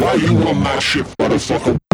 Why you on my shit, motherfucker?